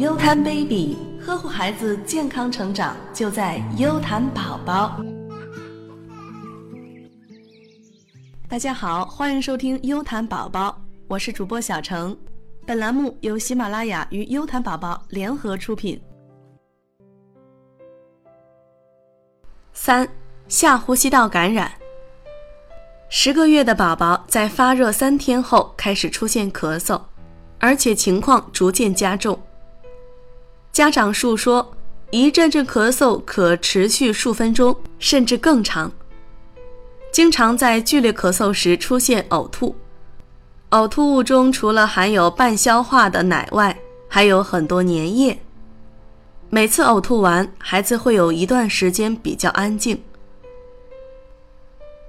优谈 baby，呵护孩子健康成长就在优谈宝宝。大家好，欢迎收听优谈宝宝，我是主播小程。本栏目由喜马拉雅与优谈宝宝联合出品。三下呼吸道感染，十个月的宝宝在发热三天后开始出现咳嗽，而且情况逐渐加重。家长述说，一阵阵咳嗽可持续数分钟，甚至更长。经常在剧烈咳嗽时出现呕吐，呕吐物中除了含有半消化的奶外，还有很多粘液。每次呕吐完，孩子会有一段时间比较安静。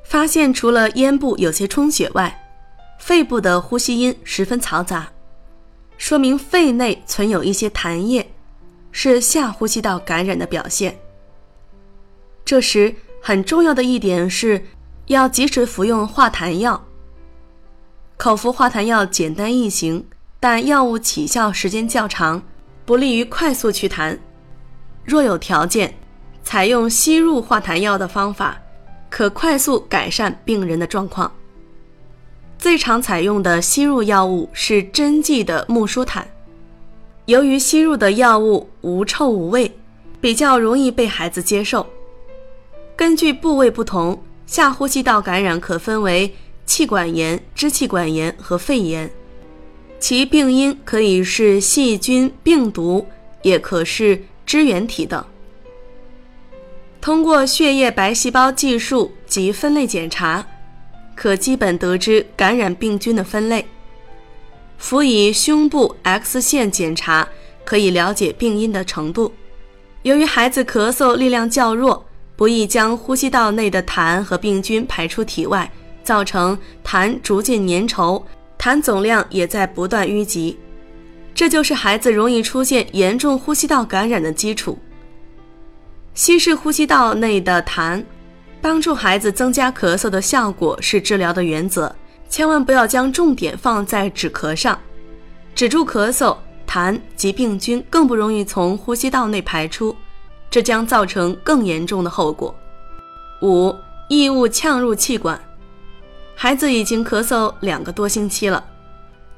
发现除了咽部有些充血外，肺部的呼吸音十分嘈杂，说明肺内存有一些痰液，是下呼吸道感染的表现。这时很重要的一点是，要及时服用化痰药。口服化痰药简单易行，但药物起效时间较长，不利于快速祛痰。若有条件，采用吸入化痰药的方法，可快速改善病人的状况。最常采用的吸入药物是针剂的木舒坦。由于吸入的药物无臭无味，比较容易被孩子接受。根据部位不同，下呼吸道感染可分为气管炎、支气管炎和肺炎，其病因可以是细菌、病毒，也可是。支原体等，通过血液白细胞计数及分类检查，可基本得知感染病菌的分类。辅以胸部 X 线检查，可以了解病因的程度。由于孩子咳嗽力量较弱，不易将呼吸道内的痰和病菌排出体外，造成痰逐渐粘稠，痰总量也在不断淤积。这就是孩子容易出现严重呼吸道感染的基础。稀释呼吸道内的痰，帮助孩子增加咳嗽的效果是治疗的原则。千万不要将重点放在止咳上，止住咳嗽，痰及病菌更不容易从呼吸道内排出，这将造成更严重的后果。五、异物呛入气管，孩子已经咳嗽两个多星期了。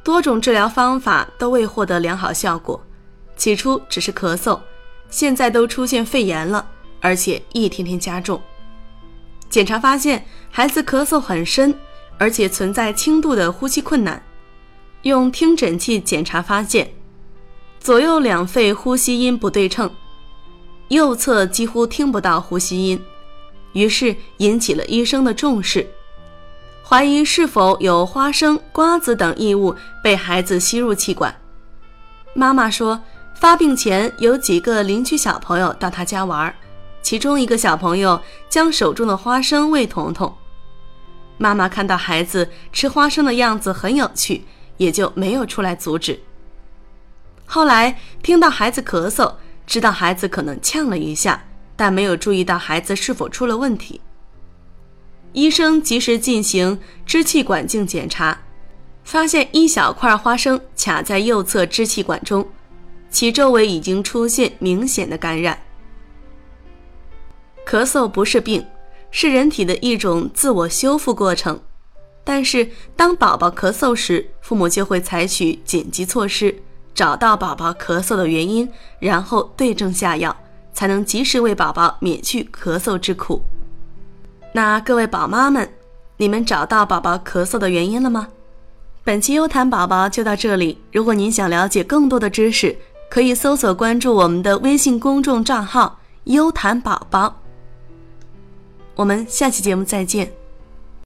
多种治疗方法都未获得良好效果，起初只是咳嗽，现在都出现肺炎了，而且一天天加重。检查发现孩子咳嗽很深，而且存在轻度的呼吸困难。用听诊器检查发现，左右两肺呼吸音不对称，右侧几乎听不到呼吸音，于是引起了医生的重视。怀疑是否有花生、瓜子等异物被孩子吸入气管。妈妈说，发病前有几个邻居小朋友到他家玩，其中一个小朋友将手中的花生喂彤彤。妈妈看到孩子吃花生的样子很有趣，也就没有出来阻止。后来听到孩子咳嗽，知道孩子可能呛了一下，但没有注意到孩子是否出了问题。医生及时进行支气管镜检查，发现一小块花生卡在右侧支气管中，其周围已经出现明显的感染。咳嗽不是病，是人体的一种自我修复过程。但是，当宝宝咳嗽时，父母就会采取紧急措施，找到宝宝咳嗽的原因，然后对症下药，才能及时为宝宝免去咳嗽之苦。那各位宝妈们，你们找到宝宝咳嗽的原因了吗？本期优谈宝宝就到这里。如果您想了解更多的知识，可以搜索关注我们的微信公众账号“优谈宝宝”。我们下期节目再见。